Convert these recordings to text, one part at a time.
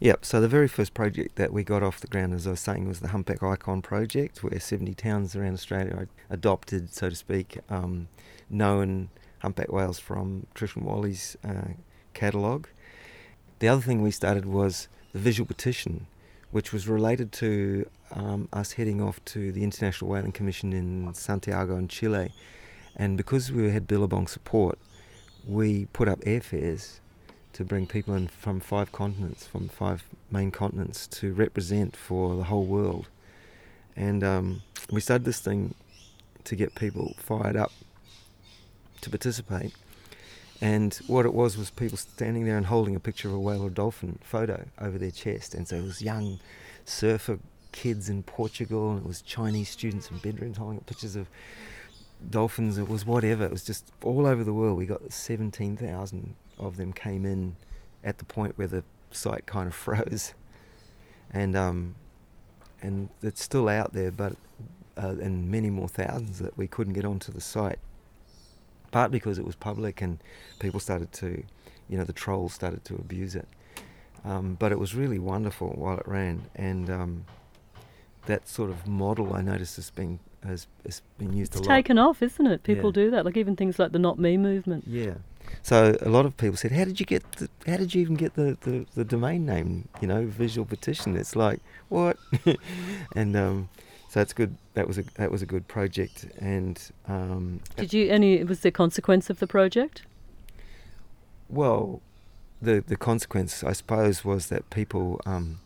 Yep. So the very first project that we got off the ground, as I was saying, was the Humpback Icon project, where 70 towns around Australia adopted, so to speak, um, known humpback whales from Trish and Wally's uh, catalogue. The other thing we started was the visual petition, which was related to um, us heading off to the International Whaling Commission in Santiago in Chile. And because we had Billabong support, we put up airfares to bring people in from five continents, from five main continents, to represent for the whole world. And um, we started this thing to get people fired up to participate. And what it was was people standing there and holding a picture of a whale or dolphin photo over their chest. And so it was young surfer kids in Portugal, and it was Chinese students in bedrooms holding up pictures of dolphins. It was whatever. It was just all over the world. We got 17,000 of them came in at the point where the site kind of froze. And um, and it's still out there, but uh, and many more thousands that we couldn't get onto the site part because it was public and people started to, you know, the trolls started to abuse it. Um, but it was really wonderful while it ran, and um, that sort of model I noticed has been has, has been used it's a lot. taken off, isn't it? People Yeah. do that, like even things like the Not Me movement. Yeah. So a lot of people said, "How did you get? The, how did you even get the, the, the domain name? You know, Visual Petition." It's like what? and um, so it's good. That was a that was a good project. And um, Did you any? Was there consequence of the project? Well, the the consequence, I suppose, was that people um,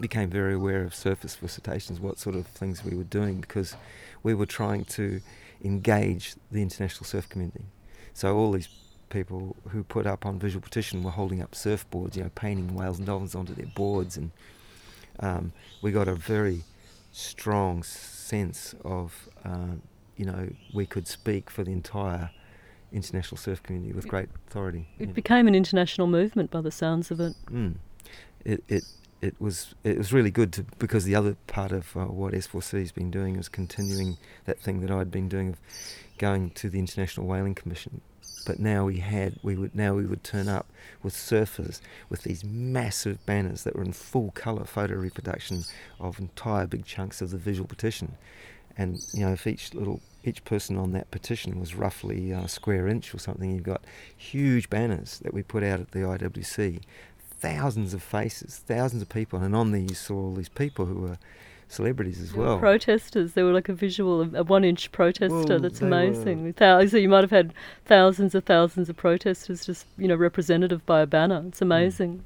became very aware of Surfers for Cetaceans, what sort of things we were doing, because we were trying to engage the international surf community. So all these people who put up on Visual Petition were holding up surfboards, you know, painting whales and dolphins onto their boards, and um, we got a very strong sense of, uh, you know, we could speak for the entire international surf community with great authority. It Yeah. became an international movement by the sounds of it. Mm. It, it it was it was really good to because the other part of uh, what S4C has been doing is continuing that thing that I'd been doing of going to the International Whaling Commission. But now we had we would now we would turn up with surfers with these massive banners that were in full colour photo reproduction of entire big chunks of the visual petition, and you know if each little each person on that petition was roughly a square inch or something, you've got huge banners that we put out at the IWC, thousands of faces, thousands of people, and on there you saw all these people who were celebrities as well. protesters. They were like a visual, a one-inch protester. Well, That's were- amazing. Thou- So you might have had thousands of thousands of protesters, just you know, representative by a banner. Hmm. It's amazing.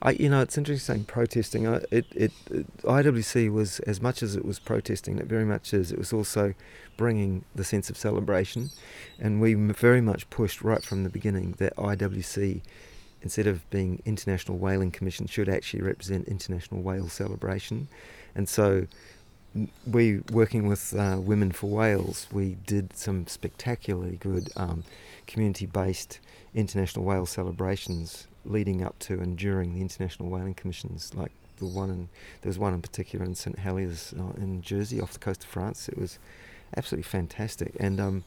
I, you know, it's interesting saying protesting. I, it, it, it, IWC was as much as it was protesting, it very much is. It was also bringing the sense of celebration, and we very much pushed right from the beginning that IWC, instead of being International Whaling Commission, should actually represent International Whale Celebration, and so. We working with uh, Women for Whales, we did some spectacularly good um, community-based international whale celebrations leading up to and during the international whaling commissions, like the one in there was one in particular in St Heliers uh, in Jersey, off the coast of France. It was absolutely fantastic, and um,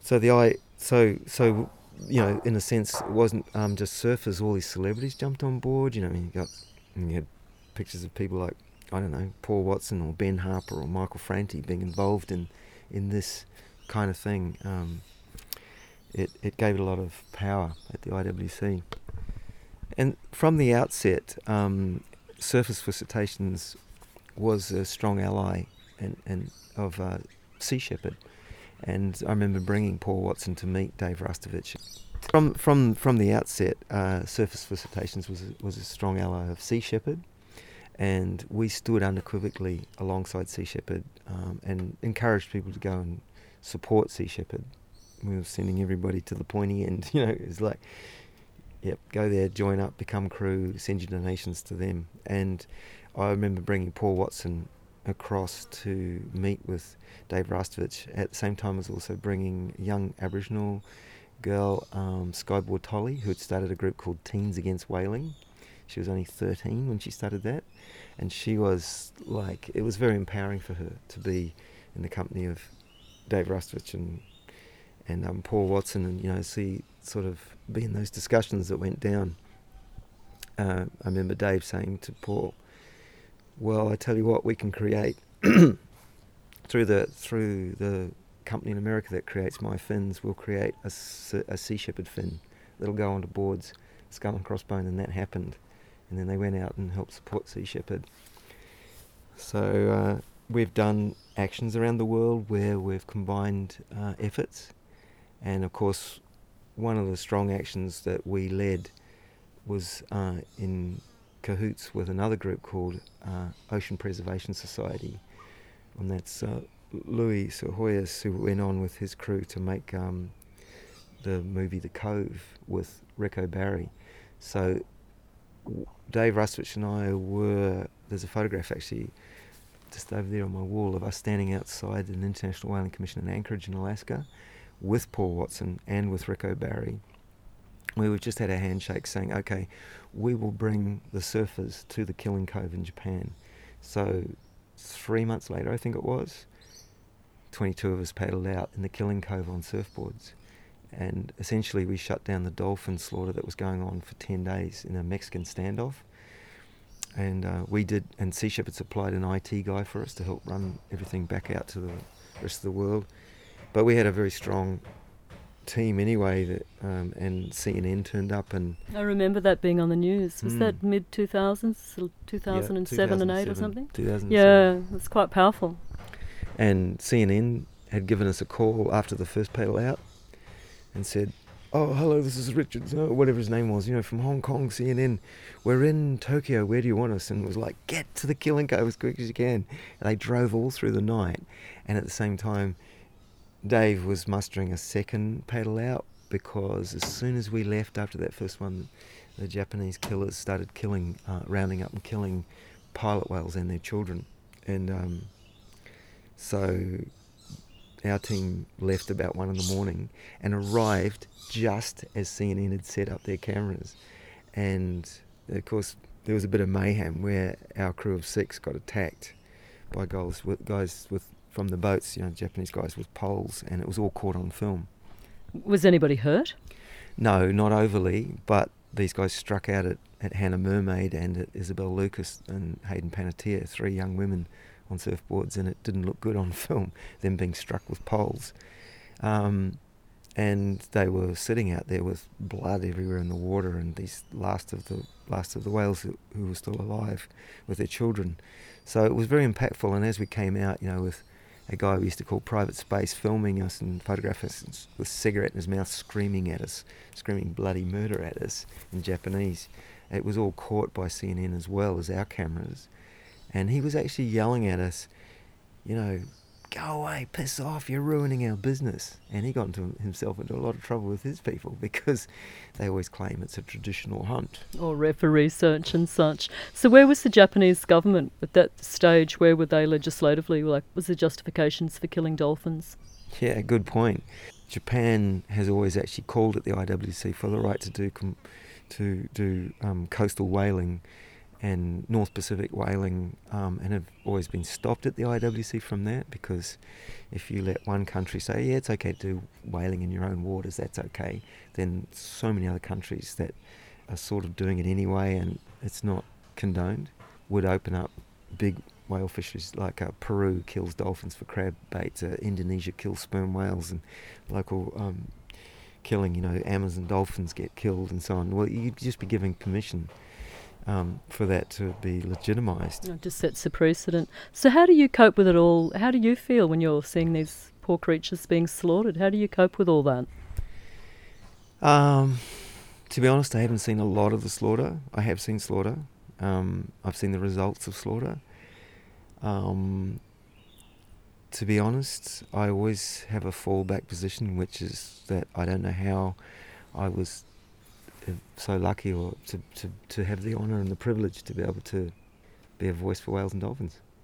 so the I so so you know in a sense it wasn't um, just surfers. All these celebrities jumped on board. You know, I mean, you got you had pictures of people like I don't know Paul Watson or Ben Harper or Michael Franti being involved in in this kind of thing. Um, it, it gave it a lot of power at the IWC. And from the outset, um, Surfers for Cetaceans was a strong ally and, and of uh, Sea Shepherd. And I remember bringing Paul Watson to meet Dave Rastovich. From, from, from the outset, uh, Surfers for Cetaceans was a, was a strong ally of Sea Shepherd. And we stood unequivocally alongside Sea Shepherd um, and encouraged people to go and support Sea Shepherd we were sending everybody to the pointy end. You know, it was like, yep, go there, join up, become crew, send your donations to them. And I remember bringing Paul Watson across to meet with Dave Rastovich at the same time as also bringing young Aboriginal girl, um, Skye Bortoli, who had started a group called Teens Against Whaling. She was only 13 when she started that. And she was like, it was very empowering for her to be in the company of Dave Rastovich and and um, Paul Watson, and you know, see sort of be in those discussions that went down. uh, I remember Dave saying to Paul, "Well, I tell you what, we can create through the through the company in America that creates my fins. We'll create a, a sea shepherd fin that'll go onto boards, skull and crossbone, and that happened. And then they went out and helped support Sea Shepherd. So uh, we've done actions around the world where we've combined uh, efforts, and of course, one of the strong actions that we led was uh, in cahoots with another group called uh, Ocean Preservation Society, and that's uh, Louie Psihoyos who went on with his crew to make um, the movie The Cove with Ric O'Barry. So Dave Rastovich and I were. There's a photograph actually just over there on my wall of us standing outside an International Whaling Commission in Anchorage in Alaska with Paul Watson and with Rico We just had a handshake saying, okay, we will bring the surfers to the Killing Cove in Japan. So three months later, I think it was, 22 of us paddled out in the Killing Cove on surfboards. And essentially, we shut down the dolphin slaughter that was going on for 10 days in a Mexican standoff and uh, we did, and Sea Shepherd supplied an IT guy for us to help run everything back out to the rest of the world. But we had a very strong team anyway, that, um, and CNN turned up and. I remember that being on the news. Was mm. that mid 2000s, 2007 yeah, and 8 or something? 2007. Yeah, it's quite powerful. And CNN had given us a call after the first paddle out and said, oh, hello, this is Richard, uh, whatever his name was, you know, from Hong Kong, CNN. We're in Tokyo, where do you want us? And was like, get to the Killing Cove as quick as you can. And they drove all through the night. And at the same time, Dave was mustering a second paddle out because as soon as we left after that first one, the Japanese killers started killing, uh, rounding up and killing pilot whales and their children. And um, so our team left about one in the morning and arrived just as CNN had set up their cameras. And of course, there was a bit of mayhem where our crew of six got attacked by guys with, guys with from the boats, you know, Japanese guys with poles, and it was all caught on film. Was anybody hurt? No, not overly, but these guys struck out at, at Hannah Mermaid and at Isabel Lucas and Hayden Panettiere, three young women on surfboards, and it didn't look good on film, them being struck with poles. Um, and they were sitting out there with blood everywhere in the water, and these last of the last of the whales who, who were still alive with their children. So it was very impactful. And as we came out, you know, with a guy we used to call Private Space filming us and photographing us with a cigarette in his mouth, screaming at us, screaming bloody murder at us in Japanese. It was all caught by CNN as well as our cameras and he was actually yelling at us, you know, go away, piss off, you're ruining our business. And he got into himself into a lot of trouble with his people because they always claim it's a traditional hunt. Or for research and such. So where was the Japanese government at that stage? Where were they legislatively? Like, was there justifications for killing dolphins? Yeah, good point. Japan has always actually called at the IWC for the right to do com- to do um, coastal whaling and North Pacific whaling, um, and have always been stopped at the IWC from that because if you let one country say, yeah, it's okay to do whaling in your own waters, that's okay, then so many other countries that are sort of doing it anyway and it's not condoned would open up big whale fisheries like uh, Peru kills dolphins for crab bait, uh, Indonesia kills sperm whales, and local um, killing, you know, Amazon dolphins get killed and so on. Well, you'd just be giving permission um, for that to be legitimised. It just sets a precedent. So, how do you cope with it all? How do you feel when you're seeing these poor creatures being slaughtered? How do you cope with all that? Um, to be honest, I haven't seen a lot of the slaughter. I have seen slaughter. Um, I've seen the results of slaughter. Um, to be honest, I always have a fallback position, which is that I don't know how I was so lucky or to, to, to have the honour and the privilege to be able to be a voice for whales and dolphins.